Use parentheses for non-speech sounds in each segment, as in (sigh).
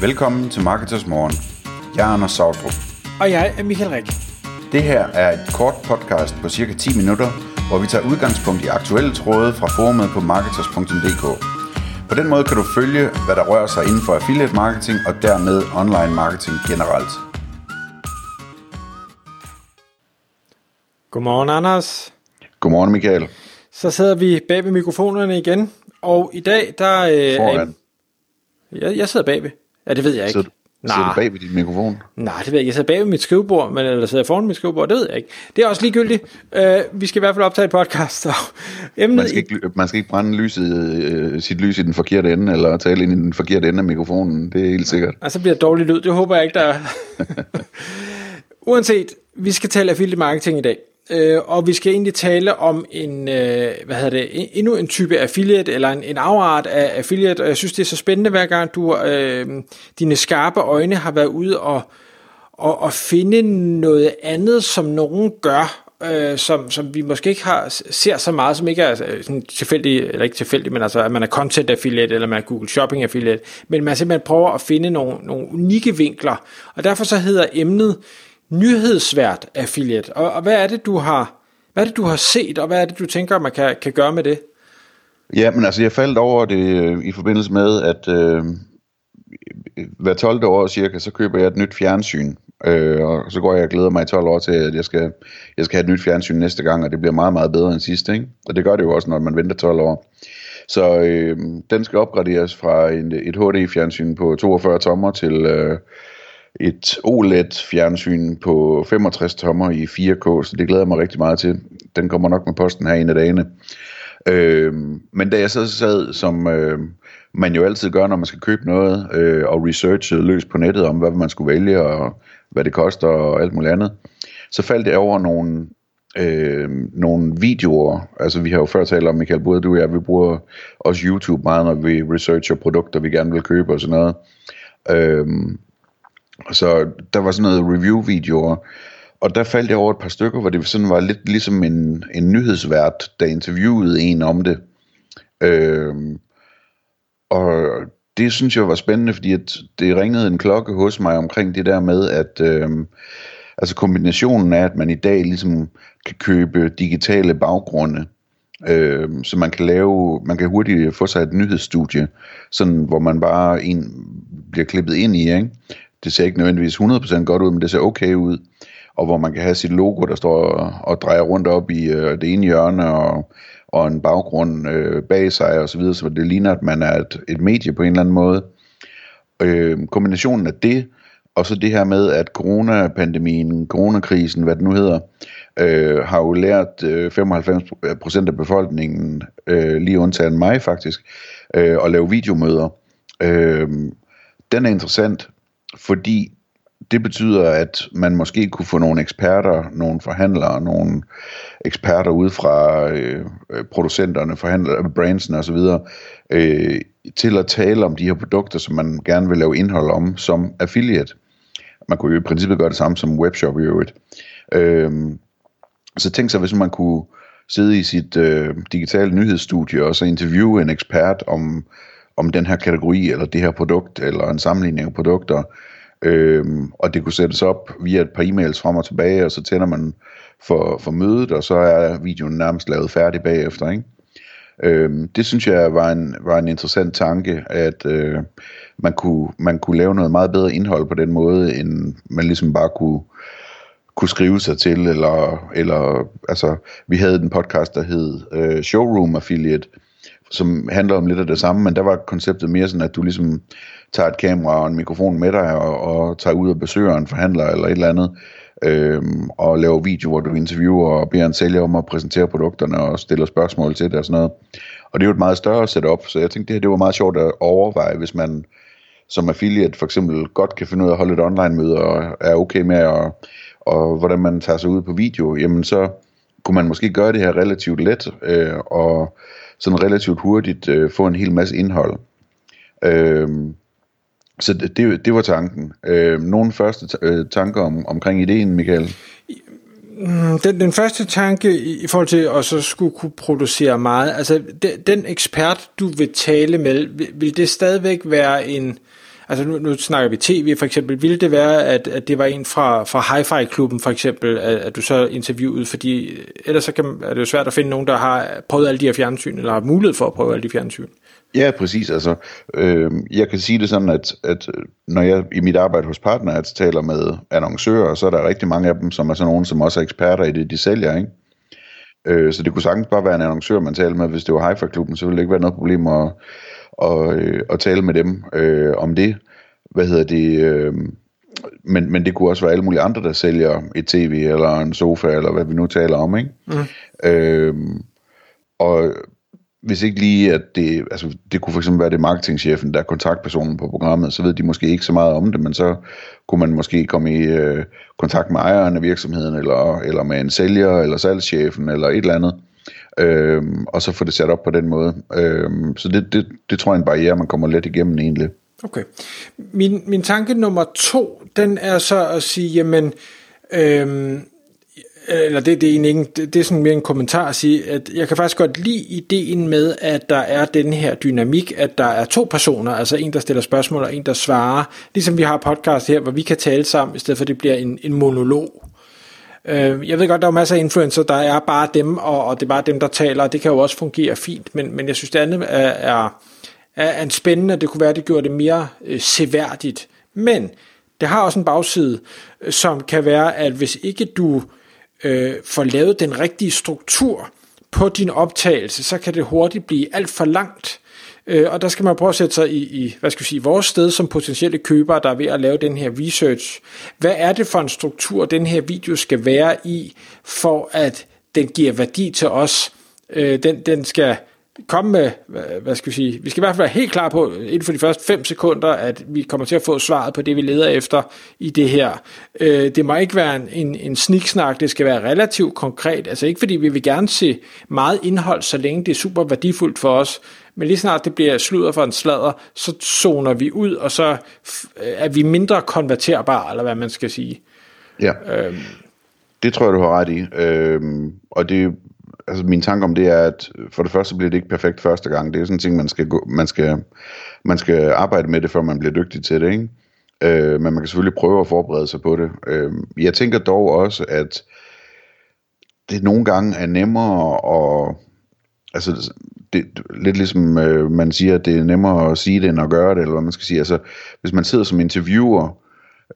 Velkommen til Marketers Morgen. Jeg er Anders Sautrup. Og jeg er Michael Rik. Det her er et kort podcast på cirka 10 minutter, hvor vi tager udgangspunkt i aktuelle tråde fra forumet på marketers.dk. På den måde kan du følge, hvad der rører sig inden for affiliate marketing og dermed online marketing generelt. Godmorgen, Anders. Godmorgen, Michael. Så sidder vi bag ved mikrofonerne igen, og i dag, der... Øh, Foran. Jeg, jeg sidder bagved. Ja, det ved jeg ikke. Sidder, sidder du bag ved din mikrofon? Nej, det ved jeg ikke. Jeg sidder bag ved mit skrivebord, men eller sidder foran mit skrivebord, det ved jeg ikke. Det er også ligegyldigt. Øh, vi skal i hvert fald optage et podcast, og (laughs) emnet Man skal ikke, man skal ikke brænde lyset, øh, sit lys i den forkerte ende, eller tale ind i den forkerte ende af mikrofonen. Det er helt sikkert. Og så bliver det dårlig lyd. Det håber jeg ikke, der er. (laughs) Uanset, vi skal tale affiliate marketing i dag. Øh, og vi skal egentlig tale om en, øh, hvad hedder det, endnu en type affiliate, eller en, en afart af affiliate, og jeg synes, det er så spændende, hver gang du, øh, dine skarpe øjne har været ude og, og, og finde noget andet, som nogen gør, øh, som, som vi måske ikke har ser så meget, som ikke er øh, sådan tilfældig, eller ikke tilfældig, men altså, at man er content affiliate, eller man er Google Shopping affiliate, men man simpelthen prøver at finde nogle, nogle unikke vinkler, og derfor så hedder emnet nyhedsvært affiliate, og, og hvad er det, du har, hvad er det, du har set, og hvad er det, du tænker, man kan, kan gøre med det? Ja, men altså jeg faldt over det øh, i forbindelse med, at øh, hver 12. år cirka, så køber jeg et nyt fjernsyn. Øh, og så går jeg og glæder mig i 12 år til, at jeg skal, jeg skal have et nyt fjernsyn næste gang, og det bliver meget, meget bedre end sidste. Ikke? Og det gør det jo også, når man venter 12 år. Så øh, den skal opgraderes fra en, et HD-fjernsyn på 42 tommer til øh, et OLED-fjernsyn på 65 tommer i 4K, så det glæder jeg mig rigtig meget til. Den kommer nok med posten her en af dagene. Øh, men da jeg så sad, som øh, man jo altid gør, når man skal købe noget, øh, og researchede løs på nettet om, hvad man skulle vælge, og hvad det koster, og alt muligt andet, så faldt jeg over nogle, øh, nogle videoer. Altså vi har jo før talt om, Michael, både du og jeg, vi bruger også YouTube meget, når vi researcher produkter, vi gerne vil købe og sådan noget. Øh, og så der var sådan noget review-videoer, og der faldt jeg over et par stykker, hvor det sådan var lidt ligesom en, en nyhedsvært, der interviewede en om det. Øhm, og det synes jeg var spændende, fordi at det ringede en klokke hos mig omkring det der med, at øhm, altså kombinationen af, at man i dag ligesom kan købe digitale baggrunde, øhm, så man kan lave, man kan hurtigt få sig et nyhedsstudie, sådan hvor man bare en, bliver klippet ind i, ikke? Det ser ikke nødvendigvis 100% godt ud, men det ser okay ud og hvor man kan have sit logo, der står og, og drejer rundt op i øh, det ene hjørne, og, og en baggrund øh, bag sig og så videre, så det ligner, at man er et, et medie på en eller anden måde. Øh, kombinationen af det, og så det her med, at coronapandemien, coronakrisen, hvad det nu hedder, øh, har jo lært øh, 95% af befolkningen, øh, lige undtagen mig faktisk, øh, at lave videomøder. Øh, den er interessant, fordi det betyder, at man måske kunne få nogle eksperter, nogle forhandlere, nogle eksperter ude fra øh, øh producenterne, forhandlere, øh, brandsene osv., øh, til at tale om de her produkter, som man gerne vil lave indhold om som affiliate. Man kunne jo i princippet gøre det samme som webshop i øvrigt. Øh, så tænk sig, hvis man kunne sidde i sit øh, digitale nyhedsstudie og så interviewe en ekspert om, om den her kategori, eller det her produkt, eller en sammenligning af produkter, Øhm, og det kunne sættes op via et par e-mails frem og tilbage, og så tænder man for, for mødet, og så er videoen nærmest lavet færdig bagefter. Ikke? Øhm, det synes jeg var en, var en interessant tanke, at øh, man, kunne, man kunne lave noget meget bedre indhold på den måde, end man ligesom bare kunne, kunne skrive sig til, eller, eller altså, vi havde en podcast, der hed øh, Showroom Affiliate, som handler om lidt af det samme, men der var konceptet mere sådan, at du ligesom tager et kamera og en mikrofon med dig, og, og tager ud og besøger en forhandler eller et eller andet, øhm, og laver video, hvor du interviewer og beder en sælger om at præsentere produkterne og stiller spørgsmål til det og sådan noget. Og det er jo et meget større setup, så jeg tænkte, det her det var meget sjovt at overveje, hvis man som affiliate for eksempel godt kan finde ud af at holde et online møde og er okay med at, og hvordan man tager sig ud på video, jamen så kunne man måske gøre det her relativt let øh, og sådan relativt hurtigt øh, få en hel masse indhold. Øh, så det, det, det var tanken. Øh, nogle første t- øh, tanker om, omkring ideen, Michael? Mm, den, den første tanke i, forhold til at så skulle kunne producere meget, altså den, den ekspert, du vil tale med, vil, vil det stadigvæk være en, altså nu, nu snakker vi tv for eksempel, ville det være, at, at det var en fra, fra Hi-Fi-klubben for eksempel, at, at du så interviewede, fordi øh, ellers så kan, er det jo svært at finde nogen, der har prøvet alle de her fjernsyn, eller har mulighed for at prøve alle de fjernsyn. Ja, præcis. Altså, øh, jeg kan sige det sådan, at, at øh, når jeg i mit arbejde hos Partner taler med annoncører, så er der rigtig mange af dem, som er sådan nogen, som også er eksperter i det, de sælger. Ikke? Øh, så det kunne sagtens bare være en annoncør, man taler med. Hvis det var Hi-Fi-klubben, så ville det ikke være noget problem at, at, øh, at tale med dem øh, om det. Hvad hedder det? Øh, men, men det kunne også være alle mulige andre, der sælger et tv eller en sofa, eller hvad vi nu taler om. Ikke? Mm. Øh, og hvis ikke lige, at det, altså det kunne for eksempel være det marketingchefen, der er kontaktpersonen på programmet, så ved de måske ikke så meget om det, men så kunne man måske komme i øh, kontakt med ejeren af virksomheden, eller, eller med en sælger, eller salgschefen, eller et eller andet, øh, og så få det sat op på den måde. Øh, så det, det, det tror jeg er en barriere, man kommer let igennem egentlig. Okay. Min, min tanke nummer to, den er så at sige, jamen, øh, eller det, det er egentlig ikke, det, det er sådan mere en kommentar at sige, at jeg kan faktisk godt lide ideen med, at der er den her dynamik, at der er to personer, altså en, der stiller spørgsmål, og en, der svarer, ligesom vi har podcast her, hvor vi kan tale sammen, i stedet for at det bliver en, en monolog. Øh, jeg ved godt, der er masser af influencer, der er bare dem, og, og det er bare dem, der taler, og det kan jo også fungere fint, men, men jeg synes, det andet er, er, er en spændende, det kunne være, det gjorde det mere øh, seværdigt. Men det har også en bagside, øh, som kan være, at hvis ikke du øh, får lavet den rigtige struktur på din optagelse, så kan det hurtigt blive alt for langt. Øh, og der skal man prøve at sætte sig i, i hvad skal vi sige, vores sted som potentielle købere, der er ved at lave den her research. Hvad er det for en struktur, den her video skal være i, for at den giver værdi til os? Øh, den, den skal komme med, hvad skal vi sige, vi skal i hvert fald være helt klar på, inden for de første 5 sekunder, at vi kommer til at få svaret på det, vi leder efter i det her. Øh, det må ikke være en, en, en sniksnak, det skal være relativt konkret, altså ikke fordi vi vil gerne se meget indhold, så længe det er super værdifuldt for os, men lige snart det bliver sludder for en sladder, så zoner vi ud, og så er vi mindre konverterbare, eller hvad man skal sige. Ja, øhm. det tror jeg, du har ret i. Øhm, og det altså min tanke om det er, at for det første bliver det ikke perfekt første gang. Det er sådan en ting, man skal, gå, man skal, man skal arbejde med det, før man bliver dygtig til det, ikke? Øh, men man kan selvfølgelig prøve at forberede sig på det. Øh, jeg tænker dog også, at det nogle gange er nemmere at... Altså, det, lidt ligesom øh, man siger, at det er nemmere at sige det, end at gøre det, eller hvad man skal sige. Altså, hvis man sidder som interviewer,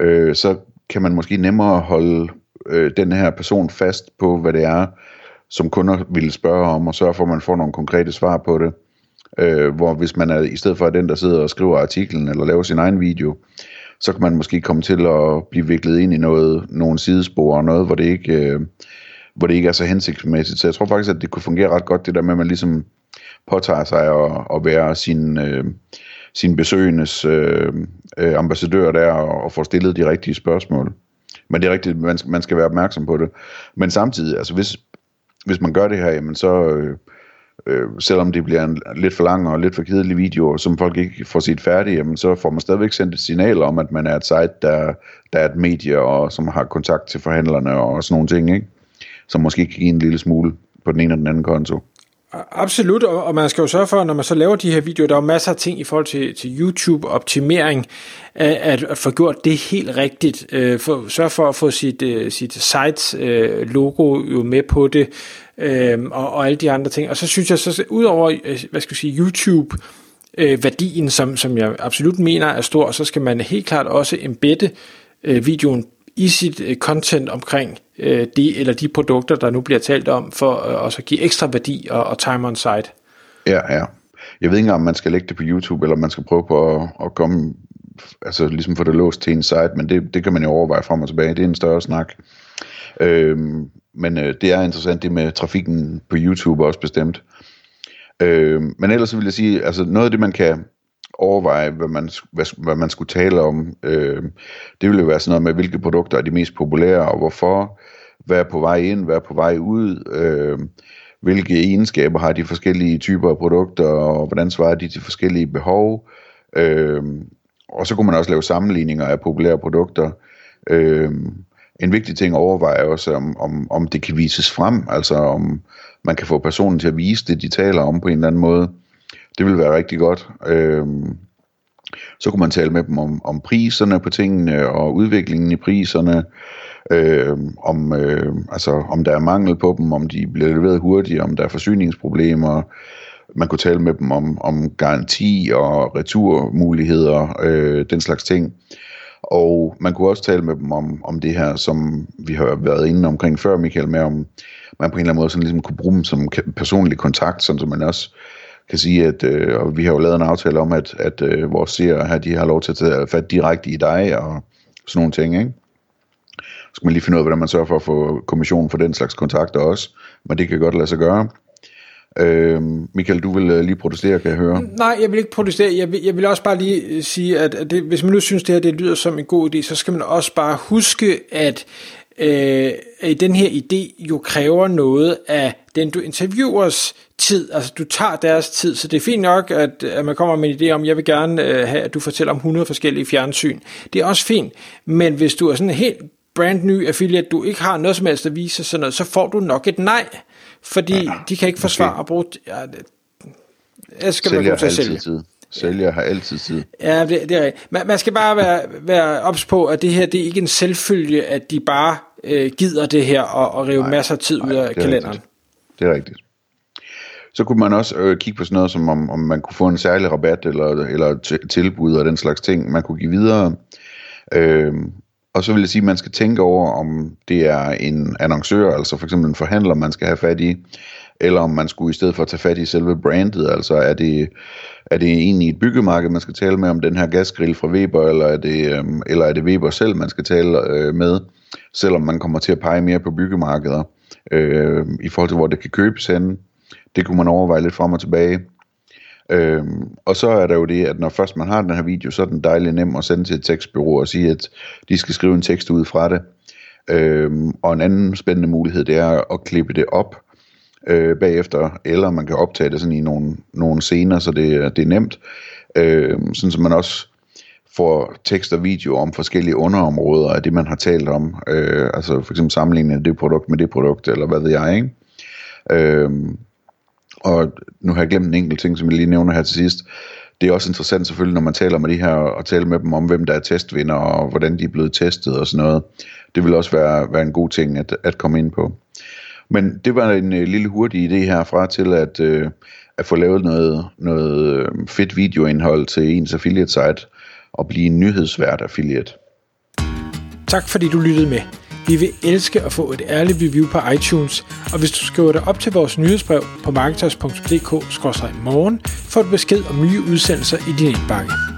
øh, så kan man måske nemmere holde øh, den her person fast på, hvad det er, som kunder ville spørge om, og sørge for, at man får nogle konkrete svar på det. Øh, hvor hvis man er i stedet for den, der sidder og skriver artiklen eller laver sin egen video, så kan man måske komme til at blive viklet ind i noget, nogle sidespor og noget, hvor det ikke, øh, hvor det ikke er så hensigtsmæssigt. Så jeg tror faktisk, at det kunne fungere ret godt, det der med, at man ligesom påtager sig at, at være sin, øh, sin besøgendes øh, øh, ambassadør der og, og får stillet de rigtige spørgsmål. Men det er rigtigt, man skal, man skal være opmærksom på det. Men samtidig, altså hvis, hvis man gør det her, jamen så, øh, øh, selvom det bliver en lidt for lang og lidt for kedelig video, som folk ikke får set færdig, jamen så får man stadigvæk sendt et signal om, at man er et site, der, der er et medie, og som har kontakt til forhandlerne og sådan nogle ting, ikke? som måske kan give en lille smule på den ene og den anden konto. Absolut, og man skal jo sørge for, når man så laver de her videoer, der er masser af ting i forhold til, til YouTube-optimering, at, at få gjort det helt rigtigt. Øh, for, sørge for at få sit, øh, sit sites-logo øh, jo med på det, uh, og, og alle de andre ting. Og så synes jeg, så udover hvad skal jeg sige, YouTube, værdien, som, som jeg absolut mener er stor, så skal man helt klart også embedde videoen i sit øh, content omkring øh, de eller de produkter, der nu bliver talt om, for øh, også at give ekstra værdi og, og time on site. Ja, ja. Jeg ved ikke om man skal lægge det på YouTube, eller man skal prøve på at, at komme, altså ligesom få det låst til en site, men det, det kan man jo overveje frem og tilbage. Det er en større snak. Øhm, men øh, det er interessant det med trafikken på YouTube også bestemt. Øhm, men ellers så vil jeg sige, altså noget af det, man kan overveje, hvad man, hvad, hvad man skulle tale om. Øh, det ville jo være sådan noget med, hvilke produkter er de mest populære, og hvorfor, hvad er på vej ind, hvad er på vej ud, øh, hvilke egenskaber har de forskellige typer af produkter, og hvordan svarer de til forskellige behov. Øh, og så kunne man også lave sammenligninger af populære produkter. Øh, en vigtig ting at overveje også, om, om, om det kan vises frem, altså om man kan få personen til at vise det, de taler om på en eller anden måde. Det vil være rigtig godt. Øhm, Så kunne man tale med dem om, om priserne på tingene og udviklingen i priserne, øh, om, øh, altså, om der er mangel på dem, om de bliver leveret hurtigt, om der er forsyningsproblemer. Man kunne tale med dem om, om garanti og returmuligheder, øh, den slags ting. Og man kunne også tale med dem om, om det her, som vi har været inde omkring før, Michael, med om man på en eller anden måde sådan ligesom kunne bruge dem som personlig kontakt, sådan så man også kan sige, at øh, og vi har jo lavet en aftale om, at, at øh, vores seere her, de har lov til at tage fat direkte i dig og sådan nogle ting, ikke? Så skal man lige finde ud af, hvordan man sørger for at få kommissionen for den slags kontakter også, men det kan godt lade sig gøre. Øh, Michael, du vil øh, lige protestere, kan jeg høre. Nej, jeg vil ikke protestere. Jeg vil, jeg vil også bare lige øh, sige, at, at det, hvis man nu synes, det her det lyder som en god idé, så skal man også bare huske, at øh, at den her idé jo kræver noget af den du interviewers tid, altså du tager deres tid, så det er fint nok, at, at man kommer med en idé om, jeg vil gerne øh, have, at du fortæller om 100 forskellige fjernsyn. Det er også fint, men hvis du er sådan en helt brand ny affiliate, du ikke har noget som helst at vise sådan noget, så får du nok et nej, fordi ja, de kan ikke forsvare okay. at bruge... Ja, det, jeg skal Sælger til at sælge. Tid. Sælger har altid tid. Ja, det, det er rigtigt. Man, man skal bare være, være ops på, at det her det er ikke en selvfølge, at de bare øh, gider det her og, og rive nej, masser af tid nej, ud af kalenderen. Rigtigt. Det er rigtigt. Så kunne man også øh, kigge på sådan noget, som om, om man kunne få en særlig rabat eller, eller t- tilbud og den slags ting, man kunne give videre. Øh, og så vil jeg sige, at man skal tænke over, om det er en annoncør, altså for eksempel en forhandler, man skal have fat i, eller om man skulle i stedet for tage fat i selve brandet, altså er det, er det egentlig et byggemarked, man skal tale med om den her gasgrill fra Weber, eller er det, øh, eller er det Weber selv, man skal tale øh, med, selvom man kommer til at pege mere på byggemarkeder, øh, i forhold til hvor det kan købes henne. Det kunne man overveje lidt frem og tilbage. Øhm, og så er der jo det, at når først man har den her video, så er den dejlig nem at sende til et tekstbyrå og sige, at de skal skrive en tekst ud fra det. Øhm, og en anden spændende mulighed, det er at klippe det op øh, bagefter, eller man kan optage det sådan i nogle, nogle scener, så det, det er nemt. Øh, sådan så man også får tekst og video om forskellige underområder af det, man har talt om. Øh, altså for eksempel sammenligning det produkt med det produkt, eller hvad ved jeg, ikke? Øh, og nu har jeg glemt en enkelt ting, som jeg lige nævner her til sidst. Det er også interessant selvfølgelig, når man taler med de her, og taler med dem om, hvem der er testvinder, og hvordan de er blevet testet og sådan noget. Det vil også være, være en god ting at, at komme ind på. Men det var en øh, lille hurtig idé herfra til at, øh, at få lavet noget, noget øh, fedt videoindhold til ens affiliate site, og blive en nyhedsvært affiliate. Tak fordi du lyttede med. Vi vil elske at få et ærligt review på iTunes, og hvis du skriver dig op til vores nyhedsbrev på marketers.dk-morgen, får du besked om nye udsendelser i din indbakke.